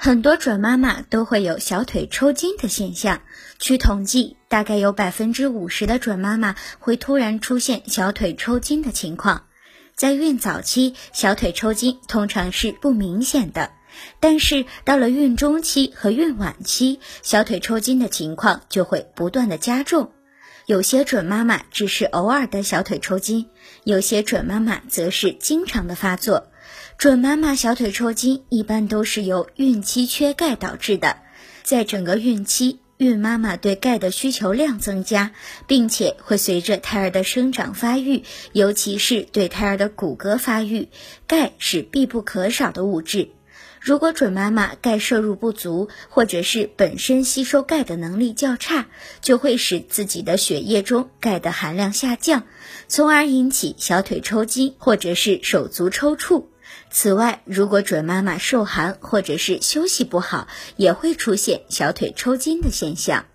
很多准妈妈都会有小腿抽筋的现象。据统计，大概有百分之五十的准妈妈会突然出现小腿抽筋的情况。在孕早期，小腿抽筋通常是不明显的，但是到了孕中期和孕晚期，小腿抽筋的情况就会不断的加重。有些准妈妈只是偶尔的小腿抽筋，有些准妈妈则是经常的发作。准妈妈小腿抽筋一般都是由孕期缺钙导致的，在整个孕期，孕妈妈对钙的需求量增加，并且会随着胎儿的生长发育，尤其是对胎儿的骨骼发育，钙是必不可少的物质。如果准妈妈钙摄入不足，或者是本身吸收钙的能力较差，就会使自己的血液中钙的含量下降，从而引起小腿抽筋或者是手足抽搐。此外，如果准妈妈受寒或者是休息不好，也会出现小腿抽筋的现象。